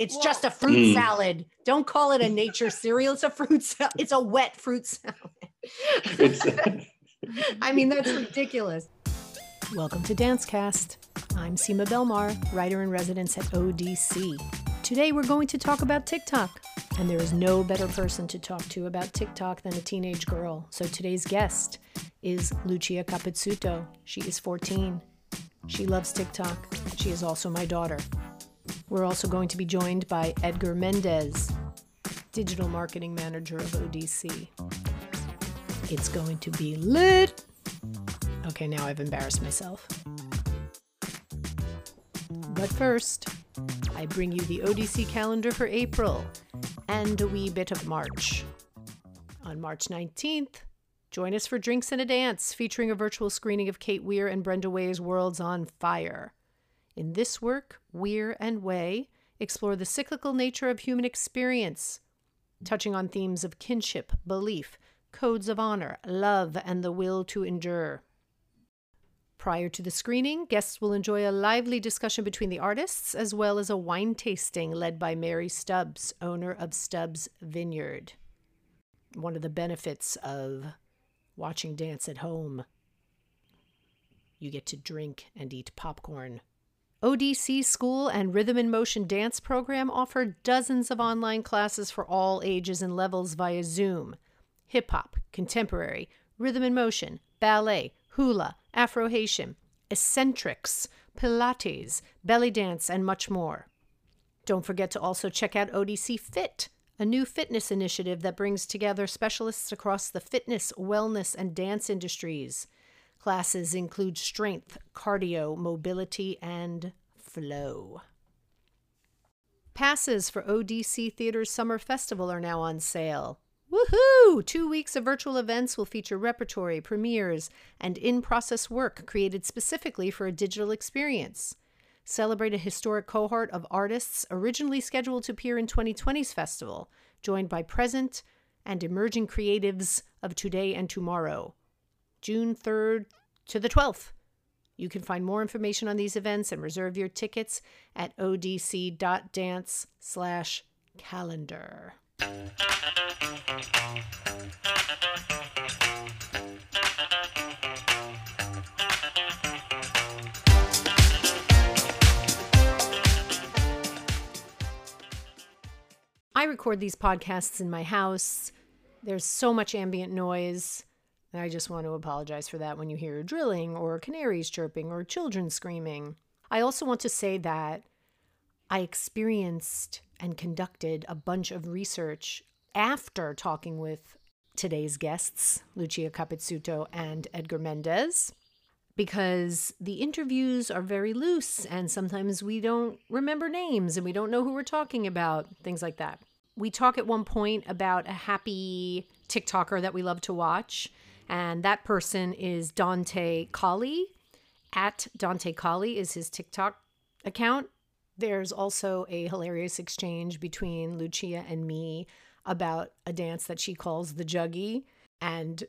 It's just a fruit Mm. salad. Don't call it a nature cereal. It's a fruit salad. It's a wet fruit salad. I mean, that's ridiculous. Welcome to Dancecast. I'm Sima Belmar, writer in residence at ODC. Today we're going to talk about TikTok. And there is no better person to talk to about TikTok than a teenage girl. So today's guest is Lucia Capizzuto. She is 14. She loves TikTok. She is also my daughter. We're also going to be joined by Edgar Mendez, digital marketing manager of ODC. It's going to be lit. Okay, now I've embarrassed myself. But first, I bring you the ODC calendar for April and a wee bit of March. On March 19th, join us for Drinks and a Dance, featuring a virtual screening of Kate Weir and Brenda Way's Worlds on Fire. In this work, Weir and Way explore the cyclical nature of human experience, touching on themes of kinship, belief, codes of honor, love, and the will to endure. Prior to the screening, guests will enjoy a lively discussion between the artists, as well as a wine tasting led by Mary Stubbs, owner of Stubbs Vineyard. One of the benefits of watching dance at home, you get to drink and eat popcorn. ODC School and Rhythm and Motion Dance program offer dozens of online classes for all ages and levels via Zoom. Hip hop, contemporary, rhythm and motion, ballet, hula, Afro Haitian, eccentrics, Pilates, belly dance, and much more. Don't forget to also check out ODC Fit, a new fitness initiative that brings together specialists across the fitness, wellness, and dance industries. Classes include strength, cardio, mobility, and flow. Passes for ODC Theater's Summer Festival are now on sale. Woohoo! Two weeks of virtual events will feature repertory, premieres, and in process work created specifically for a digital experience. Celebrate a historic cohort of artists originally scheduled to appear in 2020's festival, joined by present and emerging creatives of today and tomorrow. June 3rd to the 12th. You can find more information on these events and reserve your tickets at odc.dance slash calendar. I record these podcasts in my house. There's so much ambient noise. I just want to apologize for that when you hear drilling or canaries chirping or children screaming. I also want to say that I experienced and conducted a bunch of research after talking with today's guests, Lucia Capizzuto and Edgar Mendez, because the interviews are very loose and sometimes we don't remember names and we don't know who we're talking about, things like that. We talk at one point about a happy TikToker that we love to watch, and that person is Dante Collie. At Dante Collie is his TikTok account. There's also a hilarious exchange between Lucia and me about a dance that she calls the juggy. And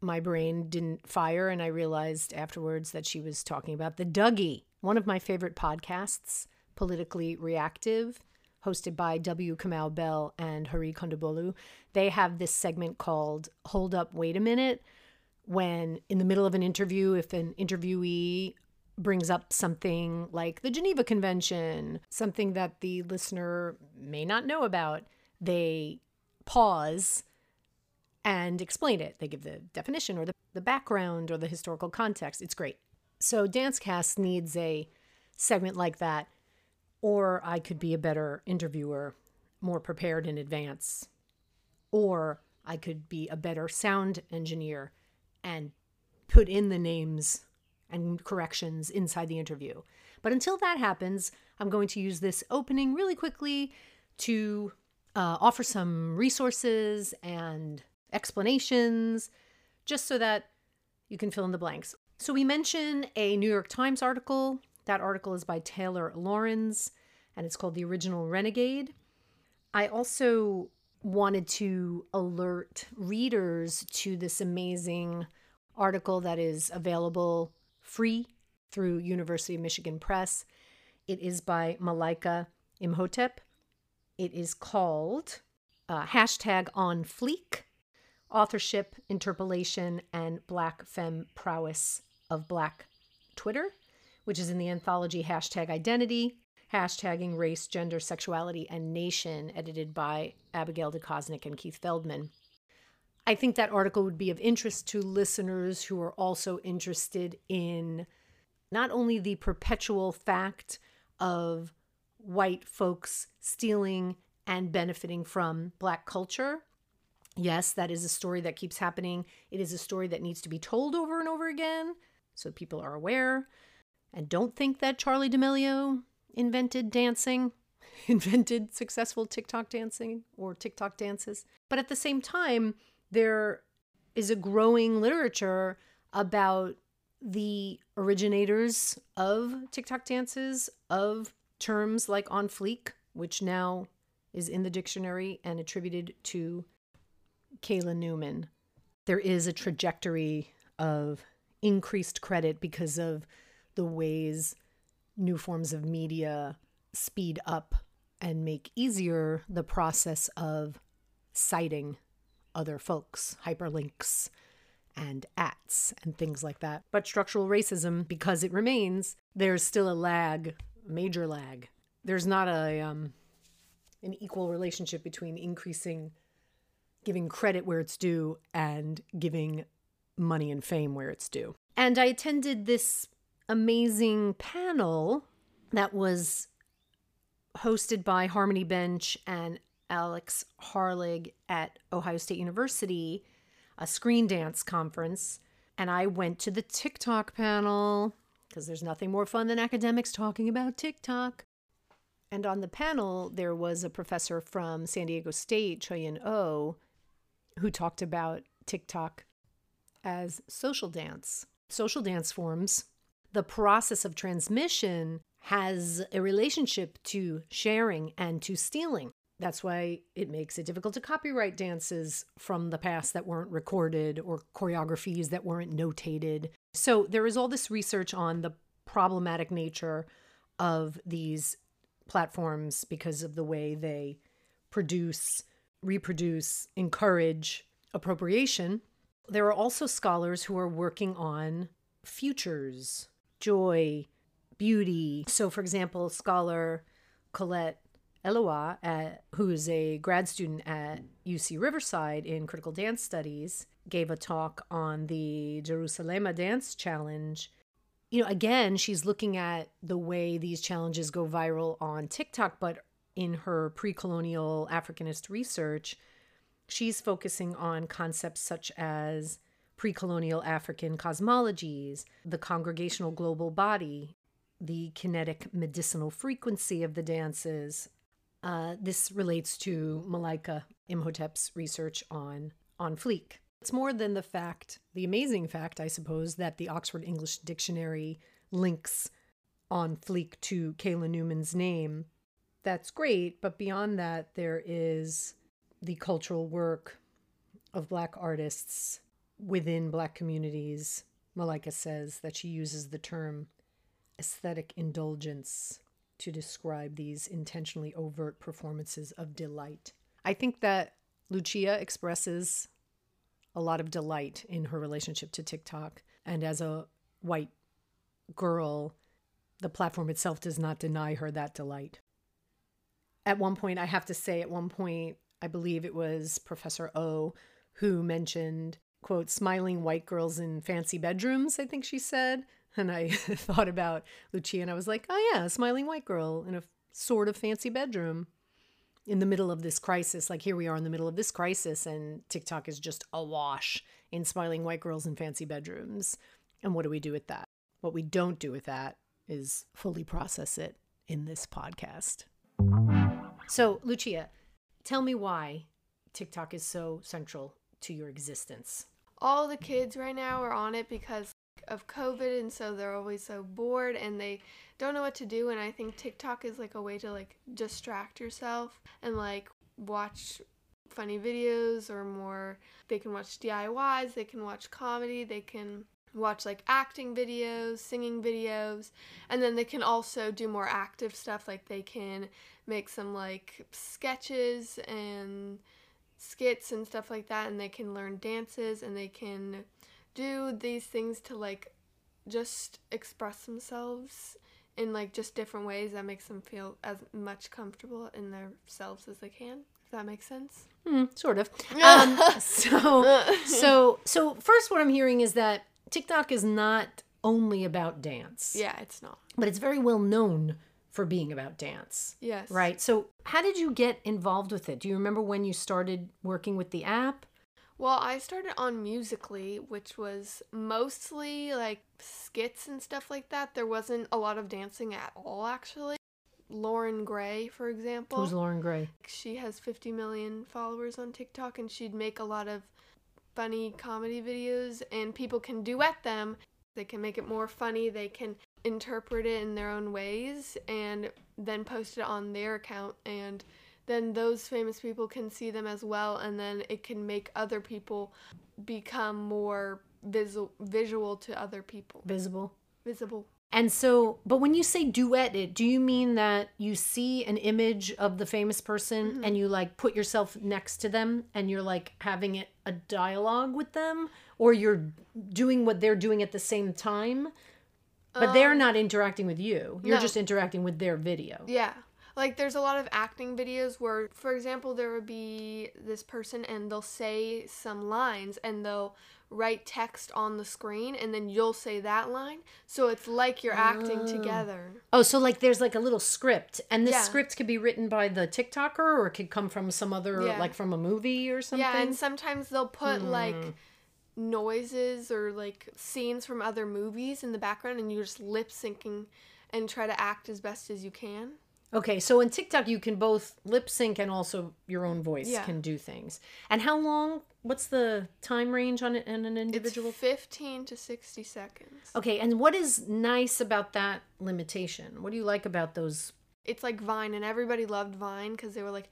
my brain didn't fire. And I realized afterwards that she was talking about the Dougie, one of my favorite podcasts, Politically Reactive, hosted by W. Kamau Bell and Hari Kondabolu. They have this segment called Hold Up, Wait a Minute, when in the middle of an interview, if an interviewee brings up something like the Geneva Convention, something that the listener may not know about, they pause and explain it. They give the definition or the, the background or the historical context. It's great. So Dancecast needs a segment like that, or I could be a better interviewer, more prepared in advance, or I could be a better sound engineer and put in the names and corrections inside the interview. But until that happens, I'm going to use this opening really quickly to uh, offer some resources and explanations just so that you can fill in the blanks. So, we mention a New York Times article. That article is by Taylor Lorenz and it's called The Original Renegade. I also wanted to alert readers to this amazing article that is available free through University of Michigan Press. It is by Malaika Imhotep, It is called uh, hashtag on fleek, authorship, interpolation, and black femme prowess of black Twitter, which is in the anthology hashtag identity, hashtagging race, gender, sexuality, and nation, edited by Abigail DeKosnik and Keith Feldman. I think that article would be of interest to listeners who are also interested in not only the perpetual fact of white folks stealing and benefiting from black culture. Yes, that is a story that keeps happening. It is a story that needs to be told over and over again so people are aware. And don't think that Charli D'Amelio invented dancing, invented successful TikTok dancing or TikTok dances. But at the same time, there is a growing literature about the originators of TikTok dances, of terms like on fleek, which now is in the dictionary and attributed to Kayla Newman. There is a trajectory of increased credit because of the ways new forms of media speed up and make easier the process of citing other folks, hyperlinks and ats and things like that. But structural racism, because it remains, there's still a lag, major lag. There's not a um, an equal relationship between increasing giving credit where it's due and giving money and fame where it's due. And I attended this amazing panel that was hosted by Harmony Bench and Alex Harlig at Ohio State University, a screen dance conference. And I went to the TikTok panel because there's nothing more fun than academics talking about TikTok. And on the panel, there was a professor from San Diego State, Chuyun Oh, who talked about TikTok as social dance. Social dance forms, the process of transmission has a relationship to sharing and to stealing. That's why it makes it difficult to copyright dances from the past that weren't recorded or choreographies that weren't notated. So there is all this research on the problematic nature of these platforms because of the way they produce, reproduce, encourage appropriation. There are also scholars who are working on futures, joy, beauty. So, for example, scholar Colette Eloy, at, who is a grad student at UC Riverside in critical dance studies, gave a talk on the Jerusalema Dance Challenge. You know, again, she's looking at the way these challenges go viral on TikTok, but in her pre colonial Africanist research, she's focusing on concepts such as pre colonial African cosmologies, the congregational global body, the kinetic medicinal frequency of the dances. Uh, this relates to Malaika Imhotep's research on on fleek. It's more than the fact, the amazing fact, I suppose, that the Oxford English Dictionary links on fleek to Kayla Newman's name. That's great, but beyond that, there is the cultural work of Black artists within Black communities. Malaika says that she uses the term aesthetic indulgence to describe these intentionally overt performances of delight. I think that Lucia expresses a lot of delight in her relationship to TikTok. And as a white girl, the platform itself does not deny her that delight. At one point, I have to say, at one point, I believe it was Professor O who mentioned, quote, smiling white girls in fancy bedrooms, I think she said. And I thought about Lucia and I was like, oh, yeah, a smiling white girl in a sort of fancy bedroom in the middle of this crisis. Like here we are in the middle of this crisis, and TikTok is just awash in smiling white girls in fancy bedrooms. And what do we do with that? What we don't do with that is fully process it in this podcast. So, Lucia, tell me why TikTok is so central to your existence. All the kids right now are on it because of COVID, and so they're always so bored and they don't know what to do. And I think TikTok is like a way to like distract yourself and like watch funny videos or more. They can watch DIYs, they can watch comedy, they can watch like acting videos, singing videos, and then they can also do more active stuff like they can make some like sketches and skits and stuff like that and they can learn dances and they can do these things to like just express themselves in like just different ways that makes them feel as much comfortable in themselves as they can if that makes sense Mm, sort of. Um, so, so, so first, what I'm hearing is that TikTok is not only about dance, yeah it's not but it's very well known for being about dance, yes right? So, how did you get involved with it? Do you remember when you started working with the app? Well, I started on Musical.ly, which was mostly like skits and stuff like that. There wasn't a lot of dancing at all, actually. Loren Gray, for example, Who's Loren Gray? she has 50 million followers on TikTok, and she'd make a lot of funny comedy videos, and people can duet them. They can make it more funny, they can interpret it in their own ways, and then post it on their account. And then those famous people can see them as well, and then it can make other people become more visual, visual to other people. Visible. Visible. And so, but when you say duet it, do you mean that you see an image of the famous person mm-hmm. and you like put yourself next to them and you're like having it a dialogue with them or you're doing what they're doing at the same time? But they're um, not interacting with you. You're no. just interacting with their video. Yeah. Like there's a lot of acting videos where for example there would be this person and they'll say some lines and they'll write text on the screen and then you'll say that line. So it's like you're acting oh. together. Oh, so like there's like a little script and this Yeah. script could be written by the TikToker or it could come from some other Yeah. like from a movie or something. Yeah, and sometimes they'll put hmm. like noises or like scenes from other movies in the background and you're just lip syncing and try to act as best as you can. Okay, so in TikTok you can both lip sync and also your own voice Yeah. can do things. And how long? What's the time range on it in an individual? It's 15 to 60 seconds. okay, and what is nice about that limitation? What do you like about those? it's like Vine, and everybody loved Vine because they were like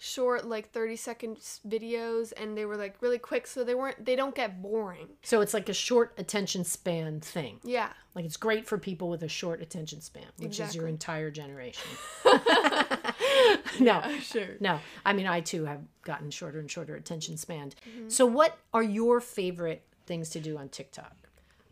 short, like thirty seconds videos, and they were like really quick, so they weren't they don't get boring. So it's like a short attention span thing. Yeah, Like it's great for people with a short attention span, which is your entire generation. no, sure. no. I mean, I too have gotten shorter and shorter attention span. Mm-hmm. So, what are your favorite things to do on TikTok?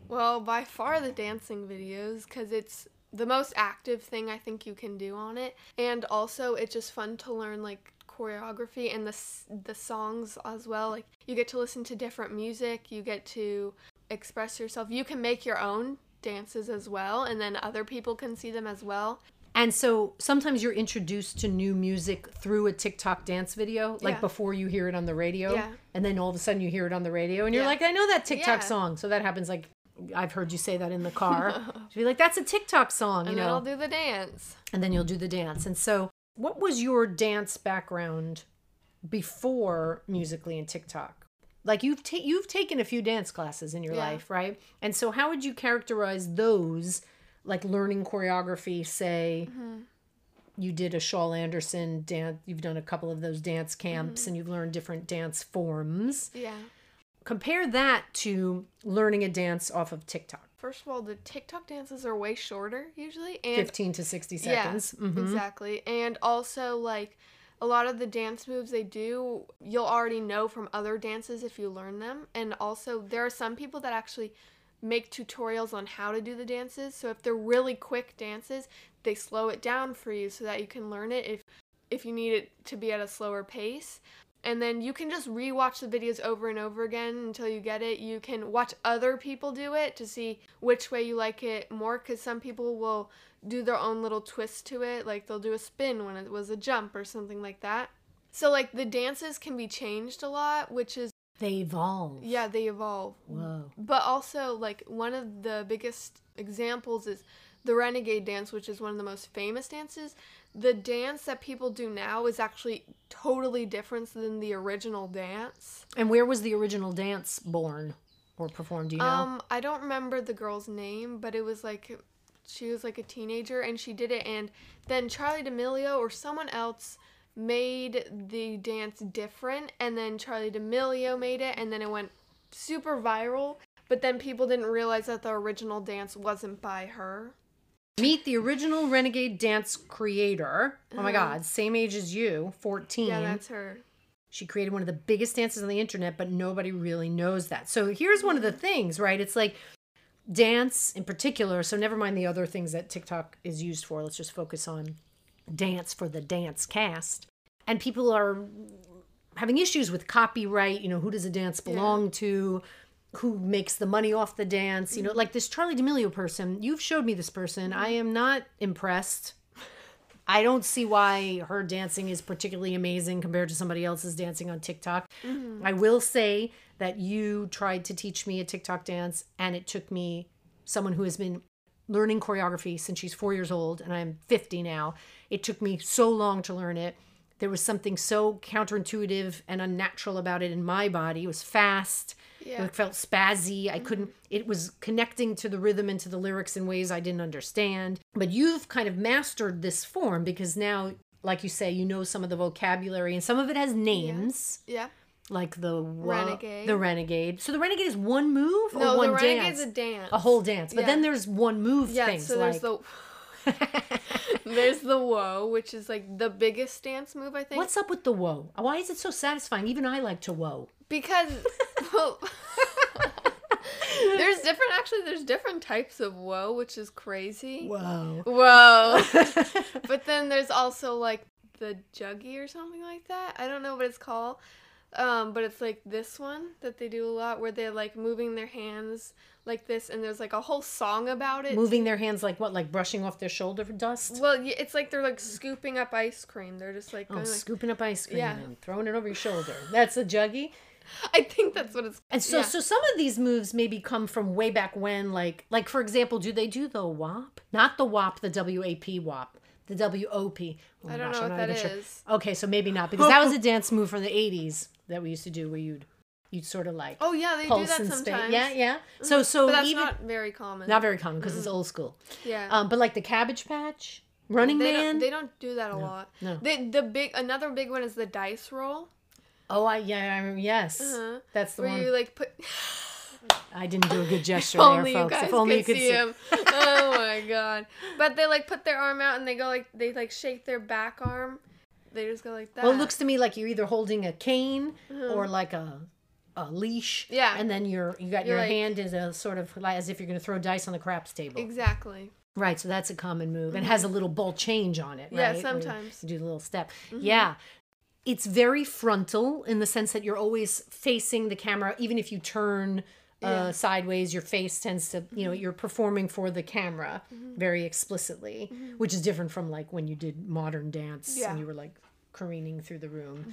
Well, by far the dancing videos because it's the most active thing I think you can do on it, and also it's just fun to learn like choreography and the the songs as well. Like you get to listen to different music, you get to express yourself. You can make your own dances as well, and then other people can see them as well. And so sometimes you're introduced to new music through a TikTok dance video, like Yeah. before you hear it on the radio. Yeah. And then all of a sudden you hear it on the radio and you're Yeah. like, I know that TikTok song. So that happens like I've heard you say that in the car. You'll be like, that's a TikTok song, you And then know. I'll do the dance. and then you'll do the dance. And so what was your dance background before Musical.ly and TikTok? Like you've ta- you've taken a few dance classes in your Yeah. life, right? And so how would you characterize those like learning choreography, say Mm-hmm. you did a Shaw Anderson dance, you've done a couple of those dance camps Mm-hmm. and you've learned different dance forms. Yeah. Compare that to learning a dance off of TikTok. First of all, the TikTok dances are way shorter usually, and 15 to 60 seconds. Yeah, Mhm. exactly. And also, like, a lot of the dance moves they do, you'll already know from other dances if you learn them. And also, there are some people that actually make tutorials on how to do the dances. So if they're really quick dances, they slow it down for you so that you can learn it if if you need it to be at a slower pace. And then you can just rewatch the videos over and over again until you get it. You can watch other people do it to see which way you like it more because some people will do their own little twist to it. Like they'll do a spin when it was a jump or something like that. So, like, the dances can be changed a lot, which is, They evolve. yeah, they evolve. Whoa. But also, like, one of the biggest examples is the Renegade dance, which is one of the most famous dances. The dance that people do now is actually totally different than the original dance. And where was the original dance born or performed? Do you know? Um, I don't remember the girl's name, but it was like she was like a teenager and she did it and then Charli D'Amelio or someone else made the dance different and then Charli D'Amelio made it and then it went super viral. but then people didn't realize that the original dance wasn't by her. Meet the original Renegade dance creator. Oh my God, same age as you, 14. Uh-huh. Yeah, that's her. She created one of the biggest dances on the internet, but nobody really knows that. So here's one of the things, right? It's like dance in particular. So never mind the other things that TikTok is used for. Let's just focus on dance for the dance cast. And people are having issues with copyright. You know, who does a dance belong to? Who makes the money off the dance? You know, like this Charli D'Amelio person. You've showed me this person. I am not impressed. I don't see why her dancing is particularly amazing compared to somebody else's dancing on TikTok. Mm-hmm. I will say that you tried to teach me a TikTok dance, and it took me someone who has been learning choreography since she's four years old, and I'm 50 now. It took me so long to learn it. There was something so counterintuitive and unnatural about it in my body. It was fast. Yeah. It felt spazzy. I mm-hmm. couldn't, it was connecting to the rhythm and to the lyrics in ways I didn't understand. But you've kind of mastered this form because now, like you say, you know some of the vocabulary and some of it has names, Yeah. like the wa- Renegade. The renegade. So the renegade is one move or No, one the renegade's dance? a dance. a whole dance. But Yeah. then there's one move Yeah, things so there's like the there's the whoa, which is like the biggest dance move I think. What's up with the whoa? Why is it so satisfying? Even I like to whoa. Because well, there's different actually there's different types of whoa, which is crazy. Whoa. Whoa. but then there's also like the juggy or something like that. I don't know what it's called. Um, but it's like this one that they do a lot where they're like moving their hands like this and there's like a whole song about it. Moving their hands like what? Like brushing off their shoulder dust? Well, it's like they're like scooping up ice cream. They're just like, Oh, like scooping up ice cream Yeah. and throwing it over your shoulder. That's a juggy. I think that's what it's And so, yeah. so some of these moves maybe come from way back when, like, like for example, do they do the WAP? Not the WAP, the W A P WAP, the W O P. Oh I don't gosh, know I'm what that even sure. Okay, so maybe not because that was a dance move from the '80s that we used to do, where you'd you'd sort of like Oh yeah, they do that sometimes. Yeah, yeah. So, so But that's even not very common. not very common because it's old school. yeah. Um, but like the Cabbage Patch, Running they Man. don't they don't do that a lot. no. They, the big another big one is the dice roll. oh, I yeah, I remember, yes, Uh-huh. that's the one. where one. you like put I didn't do a good gesture only there, you folks. if only you could see, him. oh my god. But they like put their arm out and they go like they like shake their back arm. They just go like that. Well, it looks to me like you're either holding a cane or like a a leash. Yeah. And then you're you got You're your like- hand is a sort of like as if you're going to throw dice on the craps table. exactly. Right. So that's a common move and has a little ball change on it. Mm-hmm. Yeah, right? You sometimes. Mm-hmm. do the little step. Yeah. It's very frontal in the sense that you're always facing the camera, even if you turn. Uh, Yeah. Mm-hmm. sideways, your face tends to, you know, you're performing for the camera very explicitly, which is different from like when you did modern dance Yeah. Mm-hmm. and you were like careening through the room.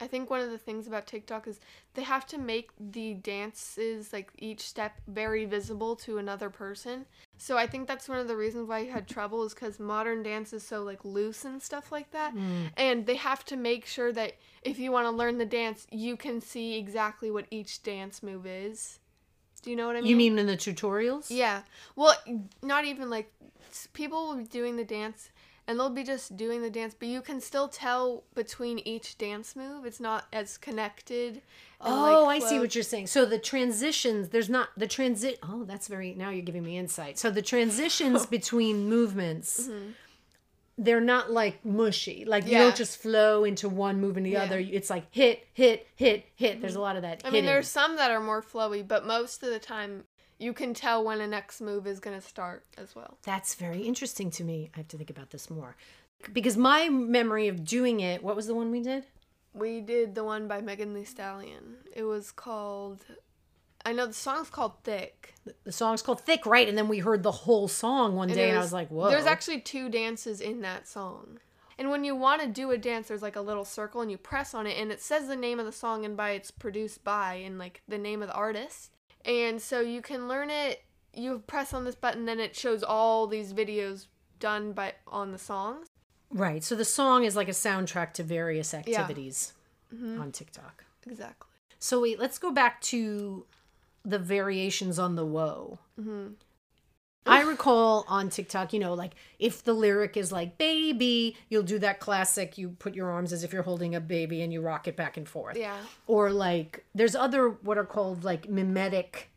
I think one of the things about TikTok is they have to make the dances like each step very visible to another person. So I think that's one of the reasons why I had trouble is because modern dance is so like loose and stuff like that, Mm. and they have to make sure that if you want to learn the dance, you can see exactly what each dance move is. Do you know what I mean? You mean in the tutorials? Yeah. Well, not even like people will be doing the dance and they'll be just doing the dance, but you can still tell between each dance move. It's not as connected. Oh, like, I see what you're saying. So the transitions, there's not the transit. Oh, that's very. Now you're giving me insight. So the transitions between movements, they're not like mushy. Like you Mm-hmm. Don't just flow into one move and the Yeah. other. It's like hit, hit, hit, hit. There's a lot of that. I mean, there's some that are more flowy, but most of the time you can tell when a next move is going to start as well. That's very interesting to me. I have to think about this more. Because my memory of doing it, what was the one we did? We did the one by Megan Thee Stallion. It was called. I know the song's called Thick. The song's called Thick, right? And then we heard the whole song one And day, and I was like, whoa. There's actually two dances in that song. And when you want to do a dance, there's like a little circle and you press on it and it says the name of the song and by it's produced by and like the name of the artist. And so you can learn it, you press on this button, then it shows all these videos done by on the songs. Right. So the song is like a soundtrack to various activities mm-hmm. on TikTok. Exactly. So wait, let's go back to the variations on the woe. Mm-hmm. I recall on TikTok, you know, like if the lyric is like baby, you'll do that classic, you put your arms as if you're holding a baby and you rock it back and forth. Yeah. Or like there's other what are called like mimetic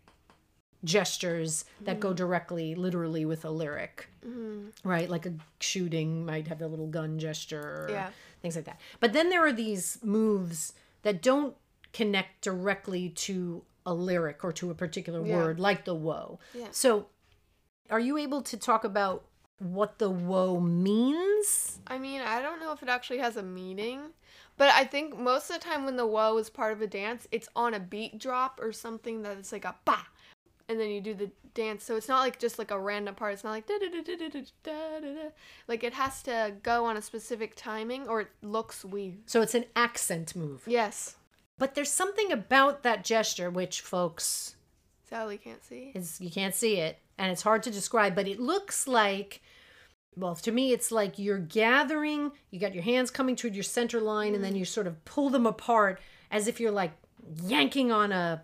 gestures that go directly, literally with a lyric, Mhm. right? Like a shooting might have a little gun gesture, or Yeah. things like that. But then there are these moves that don't connect directly to a lyric or to a particular Yeah. word, like the whoa. Yeah. So, are you able to talk about what the whoa means? I mean, I don't know if it actually has a meaning, but I think most of the time when the whoa is part of a dance, it's on a beat drop or something that it's like a ba, and then you do the dance. So it's not like just like a random part. It's not like da da da da da da da da da. Like it has to go on a specific timing or it looks weird. So, it's an accent move. Yes, But there's something about that gesture, which folks Sally can't see. is you can't see it and it's hard to describe but it looks like well to me it's like you're gathering you got your hands coming toward your center line and then you sort of pull them apart as if you're like yanking on a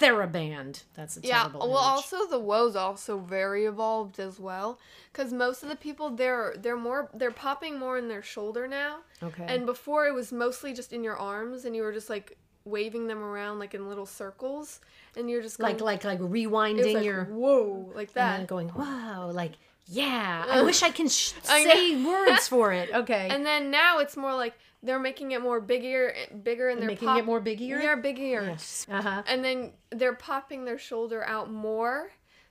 theraband that's a Yeah, well, image. also the woes also very evolved as well, because most of the people they're they're more they're popping more in their shoulder now, okay and before it was mostly just in your arms, and you were just like waving them around like in little circles, and you're just going, like like like rewinding like, your whoa like that, and going wow like yeah i wish i can sh- I say words for it okay and then now it's more like they're making it more bigger, bigger, and they're making pop- it more biggier Yeah, bigger. yes uh-huh and then they're popping their shoulder out more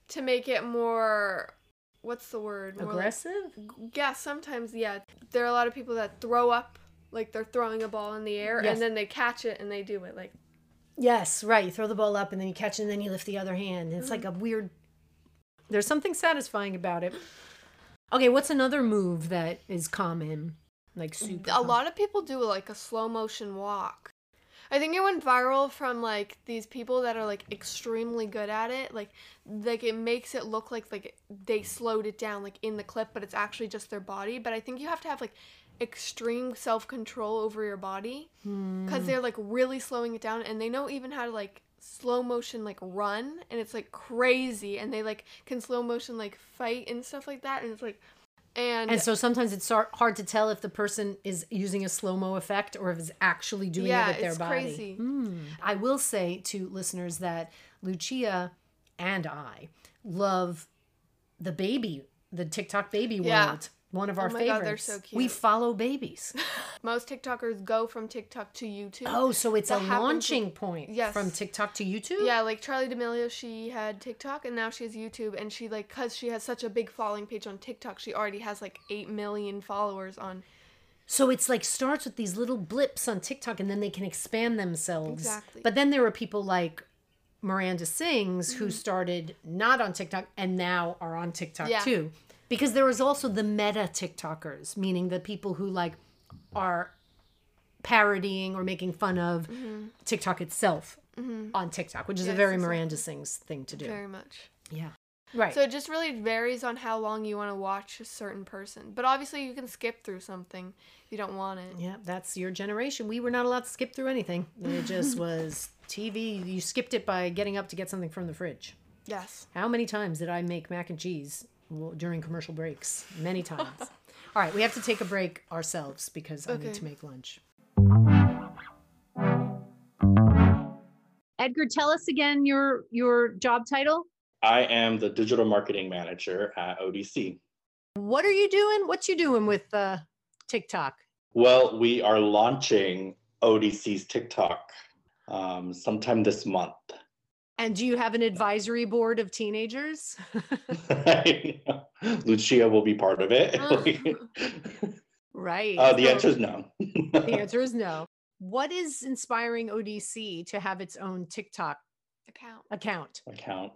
to make it more. What's the word? More like- aggressive Yeah, sometimes, yeah. There are a lot of people that throw up, like they're throwing a ball in the air, Yes. and then they catch it and they do it. Like, Yes, right. You throw the ball up and then you catch it and then you lift the other hand. It's like a mm-hmm. weird. There's something satisfying about it. Okay, what's another move that is common? Like super. a common? lot of people do like a slow motion walk. I think it went viral from like these people that are like extremely good at it. Like, like it makes it look like like they slowed it down like in the clip, but it's actually just their body. But I think you have to have like extreme self control over your body because they're like really slowing it down, and they know even how to like slow motion like run, and it's like crazy, and they like can slow motion like fight and stuff like that, and it's like. And, And so sometimes it's hard to tell if the person is using a slow mo effect or if it's actually doing Yeah, it with their it's body. crazy. Hmm. I will say to listeners that Lucia and I love the baby, the TikTok baby Yeah. world. One of Oh our my favorites. God, they're so cute. We follow babies. most TikTokers go from TikTok to YouTube. Oh, so it's That a launching with- point Yes. from TikTok to YouTube? Yeah, like Charli D'Amelio, she had TikTok and now she has YouTube, and she like cause she has such a big following page on TikTok, she already has like eight million followers on. So it's like starts with these little blips on TikTok and then they can expand themselves. Exactly. But then there are people like Miranda Sings who mm-hmm. started not on TikTok and now are on TikTok Yeah. too. Because there was also the meta TikTokers, meaning the people who like are parodying or making fun of TikTok itself mm-hmm. on TikTok, which is a very exactly. Miranda Sings thing to do. Very much. Yeah. Right. So it just really varies on how long you want to watch a certain person. But obviously, you can skip through something if you don't want it. Yeah, that's your generation. We were not allowed to skip through anything. It just was TV. You skipped it by getting up to get something from the fridge. Yes. How many times did I make mac and cheese w- during commercial breaks? Many times. All right, we have to take a break ourselves because I need to make lunch. Edgar, tell us again your your job title. I am the digital marketing manager at ODC. What are you doing? What you doing with uh, TikTok? Well, we are launching ODC's TikTok um, sometime this month. And do you have an advisory board of teenagers? Lucia will be part of it. right. uh, the So- answer is no. The answer is no. What is inspiring ODC to have its own TikTok Account. account? account.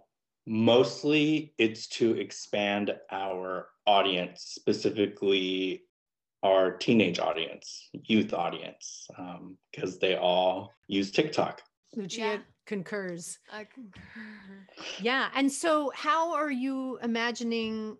Mostly it's to expand our audience, specifically our teenage audience, youth audience, because they all use TikTok. Lucia Yeah. Concurs. I concur. Yeah. And so, how are you imagining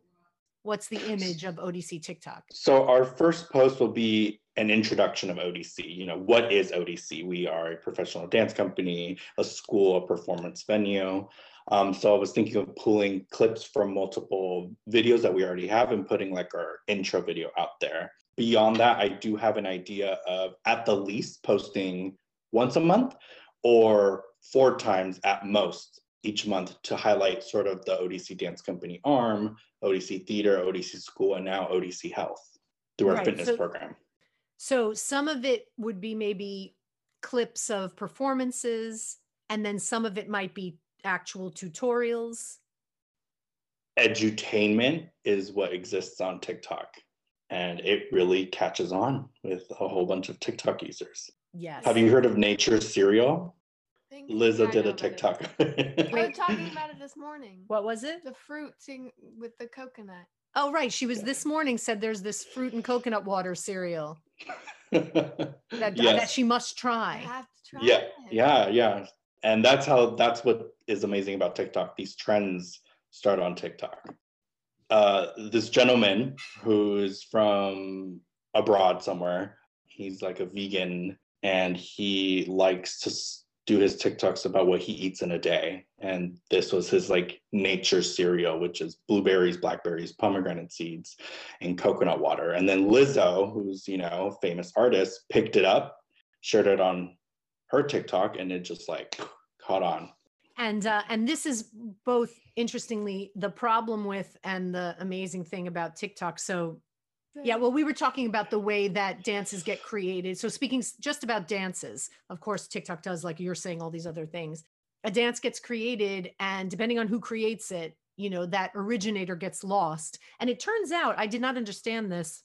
what's the image of ODC TikTok? So our first post will be an introduction of ODC. You know, what is ODC? We are a professional dance company, a school, a performance venue. Um, so I was thinking of pulling clips from multiple videos that we already have and putting like our intro video out there. Beyond that, I do have an idea of at the least posting once a month or four times at most each month to highlight sort of the ODC Dance Company arm, ODC Theater, ODC School, and now ODC Health through our Right, fitness so- program. So some of it would be maybe clips of performances, and then some of it might be actual tutorials. Edutainment is what exists on TikTok, and it really catches on with a whole bunch of TikTok users. Yes. Have you heard of Nature Cereal? I think- Lizzo did a. TikTok. we were talking about it this morning. What was it? The fruit thing with the coconut. Oh, right. She was this morning said there's this fruit and coconut water cereal that, that she must I try. have to try yeah it. yeah yeah and that's how that's what is amazing about tiktok these trends start on tiktok uh this gentleman who's from abroad somewhere he's like a vegan and he likes to s- do his tiktoks about what he eats in a day and this was his like nature cereal which is blueberries blackberries pomegranate seeds and coconut water and then lizzo who's you know famous artist picked it up shared it on her TikTok and it just like caught on. And uh, and this is both interestingly the problem with and the amazing thing about TikTok. So yeah, well, we were talking about the way that dances get created. So speaking just about dances, of course, TikTok does like you're saying all these other things. A dance gets created, and depending on who creates it, you know that originator gets lost. And it turns out I did not understand this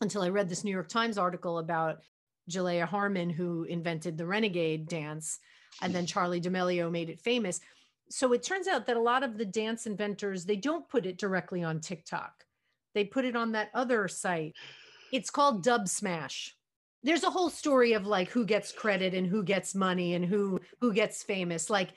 until I read this New York Times article about Jalaiah Harmon, who invented the renegade dance, and then Charli D'Amelio made it famous. So it turns out that a lot of the dance inventors they don't put it directly on TikTok. They put it on that other site. It's called Dubsmash. There's a whole story of like who gets credit and who gets money and who who gets famous. Like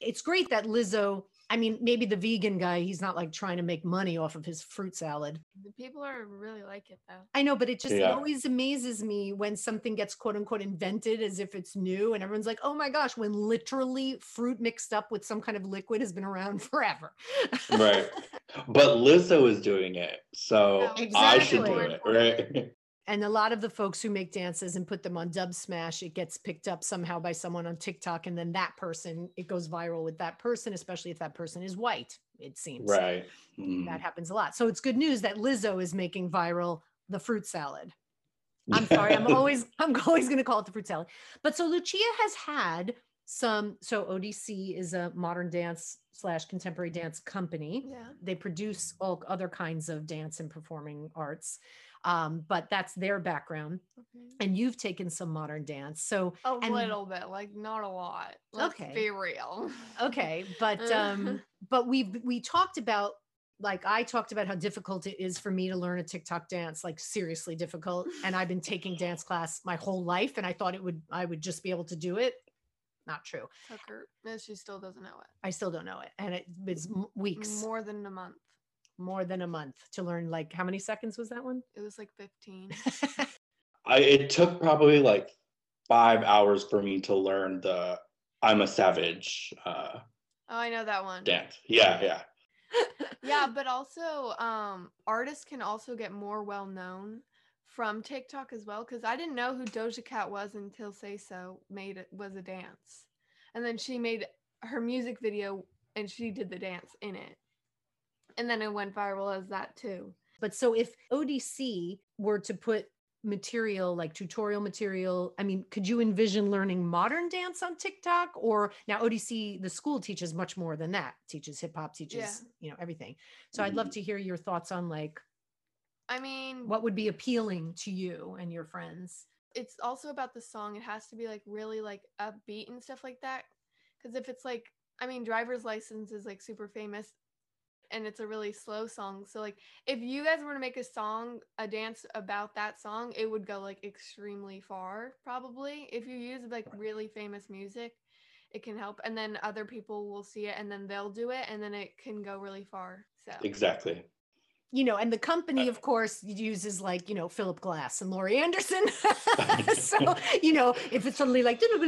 it's great that Lizzo, I mean, maybe the vegan guy, he's not like trying to make money off of his fruit salad. The people are really like it though. I know, but it just it always amazes me when something gets quote unquote invented as if it's new and everyone's like, oh my gosh, when literally fruit mixed up with some kind of liquid has been around forever. Right. But Lizzo is doing it. So No, I should do it, right? and a lot of the folks who make dances and put them on Dubsmash, it gets picked up somehow by someone on TikTok, and then that person, it goes viral with that person, especially if that person is white. It seems right. Mm. that happens a lot. So it's good news that Lizzo is making viral the fruit salad. I'm sorry, I'm always I'm always going to call it the fruit salad. But so Lucia has had some. So ODC is a modern dance slash contemporary dance company. Yeah. They produce all other kinds of dance and performing arts, um, but that's their background. Okay. And you've taken some modern dance. So A And- little bit, like not a lot. Let's Okay. be real. okay, but um, but we've we talked about like I talked about how difficult it is for me to learn a TikTok dance, like seriously difficult. And I've been taking dance class my whole life, and I thought it would I would just be able to do it. Not true. No, she still doesn't know it. I still don't know it, and it was weeks, More than a month. Than a month to learn. Like how many seconds was that one? It was like 15. I it took probably like five hours for me to learn the I'm a savage uh Oh, I know that one. dance. Yeah, yeah. yeah, but also um artists can also get more well known from TikTok as well cuz I didn't know who Doja Cat was until Say So made it was a dance. And then she made her music video and she did the dance in it. And then it went viral as that too. But so if ODC were to put material like tutorial material, I mean, could you envision learning modern dance on TikTok? Or now ODC, the school teaches much more than that, teaches hip hop, teaches, you know, everything. So I'd love mm-hmm. to hear your thoughts on like I mean, what would be appealing to you and your friends. it's also about the song. It has to be like really like upbeat and stuff like that. Because if it's like, I mean, driver's license is like super famous and it's a really slow song. So, like, if you guys were to make a song, a dance about that song, it would go like extremely far, probably. If you use like really famous music, it can help. And then other people will see it and then they'll do it and then it can go really far. So, Exactly. You know, and the company, uh, of course, uses like, you know, Philip Glass and Laurie Anderson. so, you know, if it's suddenly like, and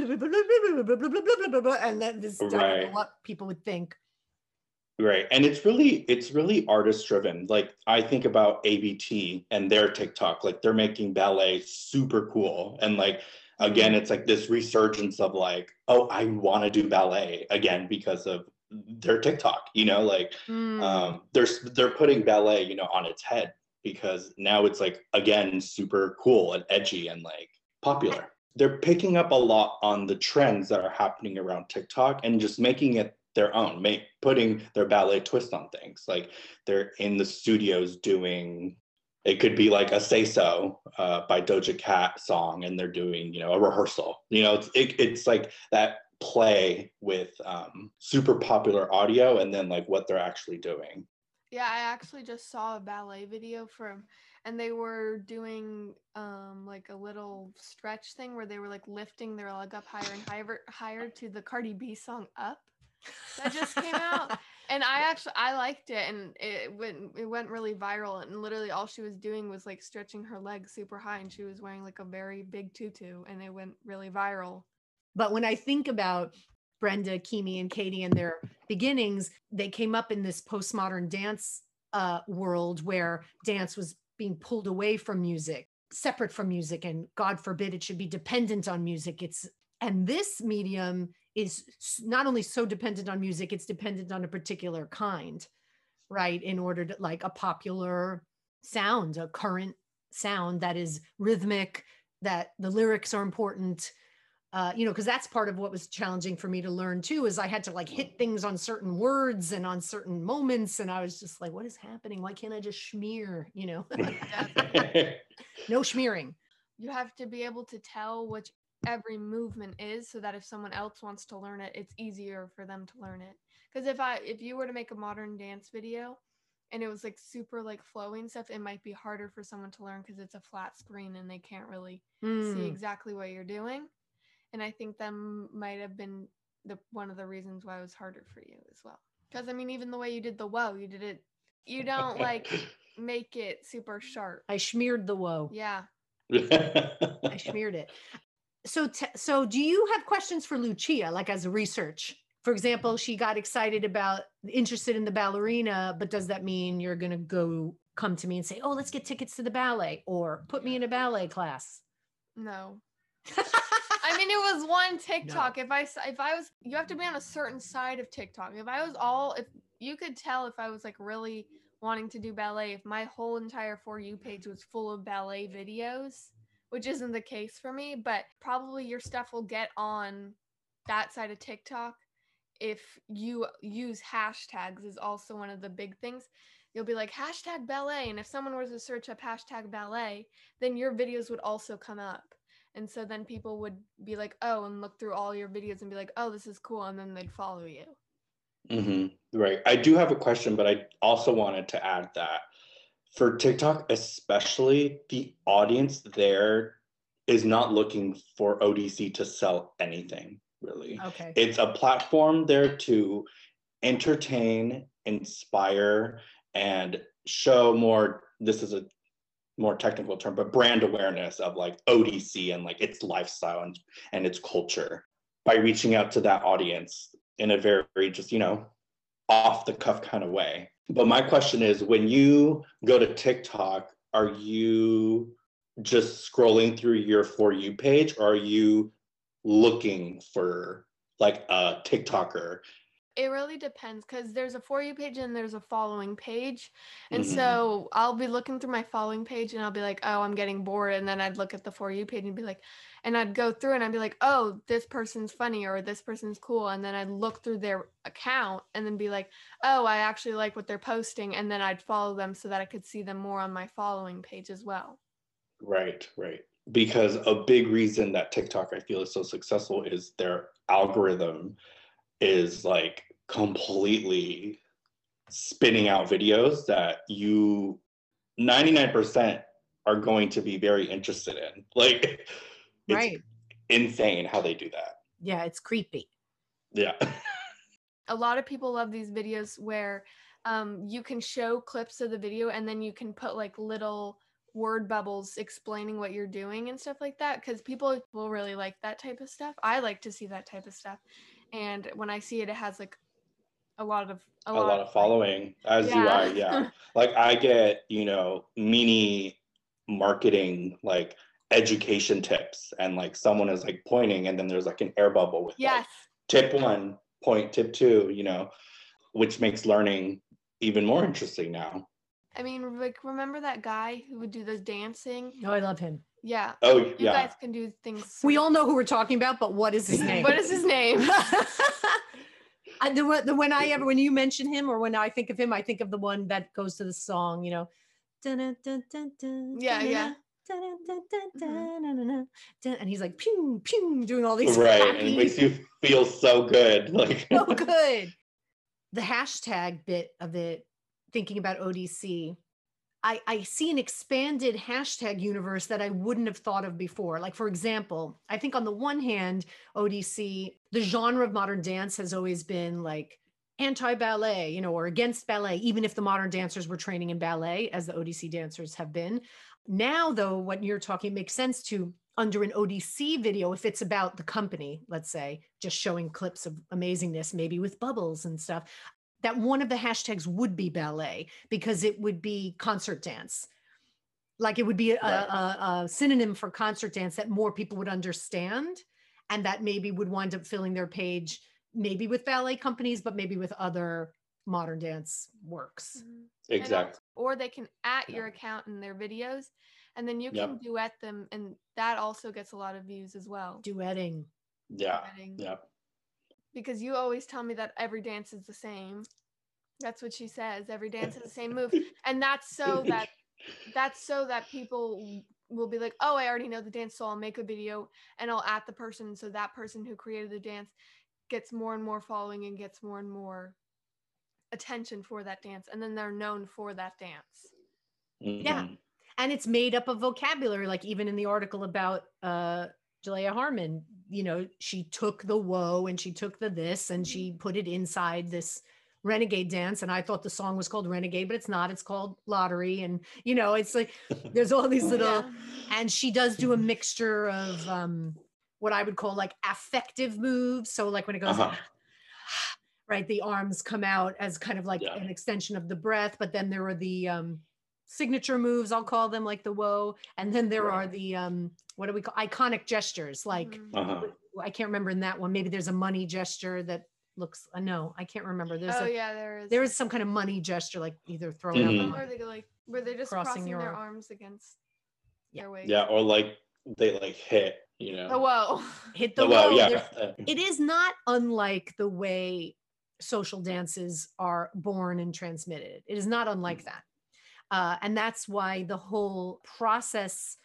then this, I don't know Right. what people would think. Right. And it's really it's really artist driven. Like I think about ABT and their TikTok, like they're making ballet super cool. And like again, it's like this resurgence of like, oh, I want to do ballet again because of their TikTok, you know, like Mm. um they're they're putting ballet, you know, on its head because now it's like again super cool and edgy and like popular. They're picking up a lot on the trends that are happening around TikTok and just making it their own, make putting their ballet twist on things. Like they're in the studios doing it could be like a say so uh, by doja cat song and they're doing you know a rehearsal you know it's it, it's like that play with um, super popular audio and then like what they're actually doing Yeah, I actually just saw a ballet video from and they were doing um like a little stretch thing where they were like lifting their leg up higher and higher higher to the Cardi B song Up. That just came out and I actually I liked it and it went it went really viral and literally all she was doing was like stretching her legs super high and she was wearing like a very big tutu and it went really viral. But when I think about Brenda, Kimi, and KT and their beginnings, they came up in this postmodern dance uh, world where dance was being pulled away from music, separate from music, and God forbid it should be dependent on music. It's and this medium is not only so dependent on music, it's dependent on a particular kind, right? In order to like a popular sound, a current sound that is rhythmic, that the lyrics are important uh, you know, because that's part of what was challenging for me to learn too, is I had to like hit things on certain words and on certain moments. And I was just like, what is happening? Why can't I just smear? You know, no smearing. you have to be able to tell which every movement is so that if someone else wants to learn it it's easier for them to learn it because if i if you were to make a modern dance video and it was like super like flowing stuff it might be harder for someone to learn because it's a flat screen and they can't really see Mm. exactly what you're doing and i think that might have been the one of the reasons why it was harder for you as well because i mean even the way you did the whoa you did it you don't like make it super sharp I smeared the whoa. yeah I smeared it. So, t- so do you have questions for Lucia, like as a research? For example, she got excited about interested in the ballerina, but does that mean you're going to go come to me and say, "Oh, let's get tickets to the ballet," or put me in a ballet class? no I mean, it was one TikTok. If I if I was, you have to be on a certain side of TikTok. If I was all, if you could tell if I was like really wanting to do ballet, if my whole entire for you page was full of ballet videos, which isn't the case for me, but probably your stuff will get on that side of TikTok if you use hashtags is also one of the big things. You'll be like hashtag ballet, and if someone were to search up hashtag ballet, then your videos would also come up. And so then people would be like, oh, and look through all your videos and be like, oh, this is cool. And then they'd follow you. hmm Right. I do have a question, but I also wanted to add that for TikTok, especially, the audience there is not looking for ODC to sell anything, really. Okay. It's a platform there to entertain, inspire, and show more. This is a more technical term, but brand awareness of like ODC and like its lifestyle and, and its culture by reaching out to that audience in a very just, you know, off the cuff kind of way. But my question is when you go to TikTok, are you just scrolling through your For You page or are you looking for like a TikToker? It really depends because there's a For You page and there's a following page. And Mhm. so I'll be looking through my following page and I'll be like, oh, I'm getting bored. And then I'd look at the For You page and be like, and I'd go through and I'd be like, oh, this person's funny or this person's cool. And then I'd look through their account and then be like, oh, I actually like what they're posting. And then I'd follow them so that I could see them more on my following page as well. Right, right. Because a big reason that TikTok I feel is so successful is their algorithm is like completely spinning out videos that you 99% are going to be very interested in. Like it's Right. insane how they do that. Yeah, it's creepy. Yeah. a lot of people love these videos where um, you can show clips of the video and then you can put like little word bubbles explaining what you're doing and stuff like that because people will really like that type of stuff i like to see that type of stuff and when i see it it has like a lot of a lot of like- following as you are yeah like i get you know mini marketing like education tips and like someone is like pointing and then there's like an air bubble with like, yes tip one point, tip two, you know, which makes learning even more interesting now. I mean, like, remember that guy who would do the dancing? no I love him. Yeah. Oh, You yeah. guys can do things. We all know who we're talking about, but what is his name? What is his name? I, the, one- the when I ever when you mention him or when I think of him, I think of the one that goes to the song, you know. dun, dun, dun, dun, Yeah, yeah. and he's like pew pew doing all these Right. And it makes you feel so good. Like so good. The hashtag bit of it, thinking about ODC, I, I see an expanded hashtag universe that I wouldn't have thought of before. Like, for example, I think on the one hand, ODC, the genre of modern dance has always been like anti ballet, you know, or against ballet, even if the modern dancers were training in ballet, as the ODC dancers have been. Now, though, what you're talking makes sense to under an ODC video, if it's about the company, let's say, just showing clips of amazingness, maybe with bubbles and stuff, that one of the hashtags would be ballet because it would be concert dance. Like it would be a, Right. a, a synonym for concert dance that more people would understand and that maybe would wind up filling their page, maybe with ballet companies, but maybe with other modern dance works. Mhm. Exactly. al- Or they can at Yeah. your account in their videos, and then you Yep. can duet them, and that also gets a lot of views as well. Duetting. Yeah. Duetting. Yeah. Because you always tell me that every dance is the same. That's what she says. Every dance is the same move, and that's so that that's so that people will be like, oh, I already know the dance, so I'll make a video and I'll at the person, so that person who created the dance gets more and more following and gets more and more attention for that dance, and then they're known for that dance. Yeah. Mhm. and it's made up of vocabulary like even in the article about uh Jalaiah Harmon, you know, she took the whoa and she took the this and she put it inside this renegade dance and I thought the song was called renegade but it's not it's called lottery and you know it's like there's all these little Yeah. and she does do a mixture of um what I would call like affective moves so like when it goes Uh-huh. right the arms come out as kind of like Yeah. an extension of the breath but then there are the um signature moves i'll call them like the whoa and then there are the um what do we call iconic gestures like Mhm. Uh-huh. i can't remember in that one maybe there's a money gesture that looks uh, no i can't remember there's oh a yeah, there is. there is some kind of money gesture like either throwing Mhm. out the Where money. they go like where they're just Crossing crossing, your their arm. arms against Yeah. their waist. Yeah. Or like they like hit, you know. Oh whoa. hit the Oh, wow, whoa yeah. It is not unlike the way social dances are born and transmitted. It is not unlike that. Uh, and that's why the whole process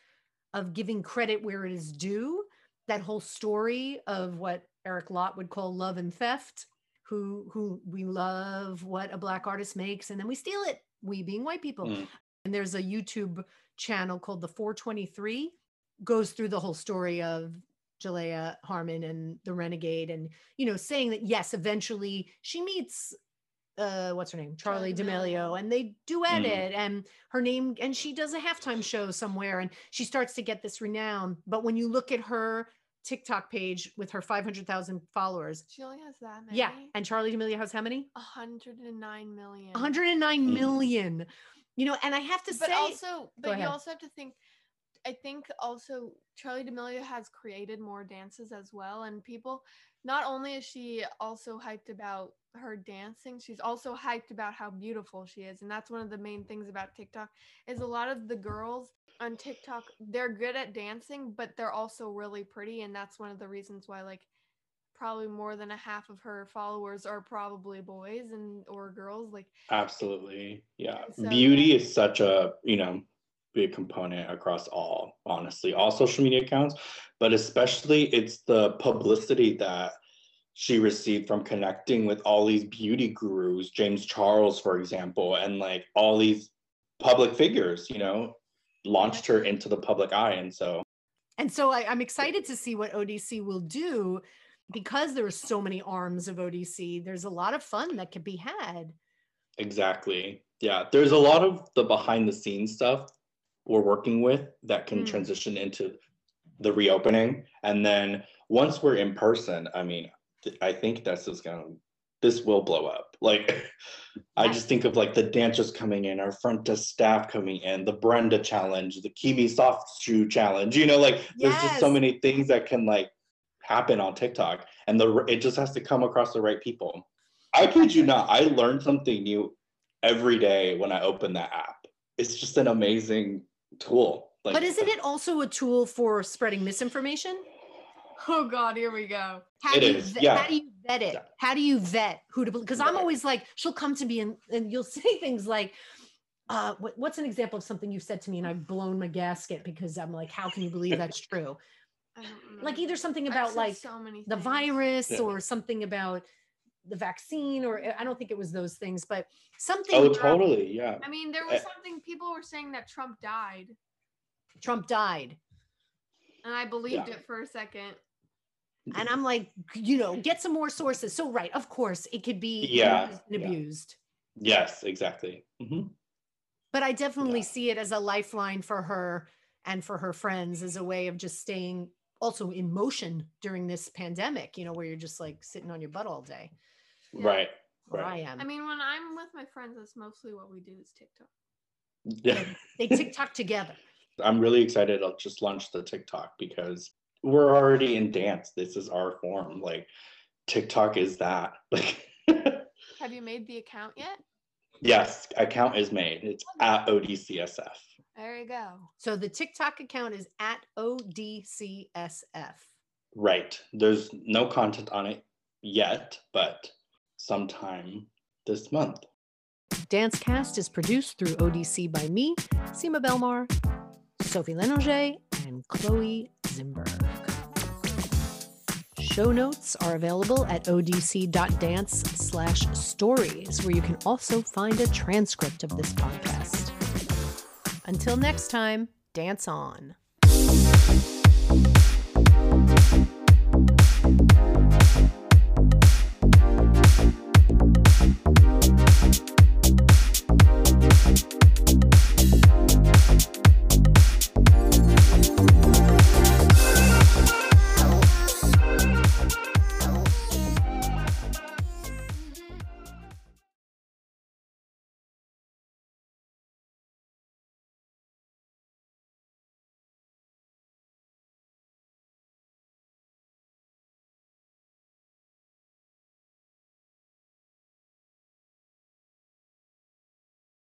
of giving credit where it is due, that whole story of what Eric Lott would call love and theft, who who we love what a black artist makes and then we steal it, we being white people. Mm. And there's a YouTube channel called the 423 goes through the whole story of Jalaiah Harmon and the Renegade, and you know, saying that yes, eventually she meets uh what's her name charlie Charli d'amelio D'Amelio. and they duet Mm. it and her name and she does a halftime show somewhere and she starts to get this renown but when you look at her tiktok page with her 500000 followers She only has that many. yeah and Charli d'amelio has how many 109 million. 109 million. Mm. you know and i have to but say also but you also have to think i think also Charli d'amelio has created more dances as well and people not only is she also hyped about her dancing she's also hyped about how beautiful she is and that's one of the main things about tiktok is a lot of the girls on tiktok they're good at dancing but they're also really pretty and that's one of the reasons why like probably more than a half of her followers are probably boys and or girls like Absolutely. Yeah. So- Beauty is such a, you know, big component across all, honestly, all social media accounts, but especially it's the publicity that she received from connecting with all these beauty gurus, James Charles, for example, and like all these public figures, you know, launched her into the public eye. And so, And so I, I'm excited to see what ODC will do because there are so many arms of ODC. There's a lot of fun that could be had. exactly. Yeah. There's a lot of the behind the scenes stuff we're working with that can Mm. transition into the reopening. And then once we're in person, I mean, th- I think this is gonna this will blow up. Like I just think of like the dancers coming in, our front desk staff coming in, the Brenda challenge, the Kimi soft shoe challenge, you know, like there's just so many things that can like happen on TikTok, and the it just has to come across the right people. I kid you not, I learn something new every day when I open that app. It's just an amazing tool. Like, but isn't it also a tool for spreading misinformation? Oh God, here we go. How it do you, is. Vet, yeah. How do you vet it? Yeah. How do you vet who to believe? Because I'm always like, she'll come to me and, and you'll say things like, uh, what, what's an example of something you've said to me and I've blown my gasket because I'm like, how can you believe that's true? like either something about like so the virus yeah. or something about the vaccine or I don't think it was those things, but something. Oh, totally. Yeah. I mean, there was something people were saying that Trump died. Trump died. And I believed yeah. it for a second. And I'm like, you know, get some more sources. So, right, of course, it could be yeah, yeah. abused. Yes, exactly. Mm-hmm. But I definitely yeah. see it as a lifeline for her and for her friends as a way of just staying also in motion during this pandemic, you know, where you're just like sitting on your butt all day. Yeah. Right. Where right. I am. I mean, when I'm with my friends, that's mostly what we do is TikTok. Yeah. they TikTok together. I'm really excited. I'll just launch the TikTok because we're already in dance. This is our form. Like TikTok is that. Like Have you made the account yet? Yes, account is made. It's at ODCSF. There you go. So the TikTok account is at ODCSF. Right. There's no content on it yet, but sometime this month. Dancecast is produced through ODC by me, Sima Belmar, Sophie Lenanger, and Chloe Zimberg. Show notes are available at odc.dance slash stories, where you can also find a transcript of this podcast. Until next time, dance on.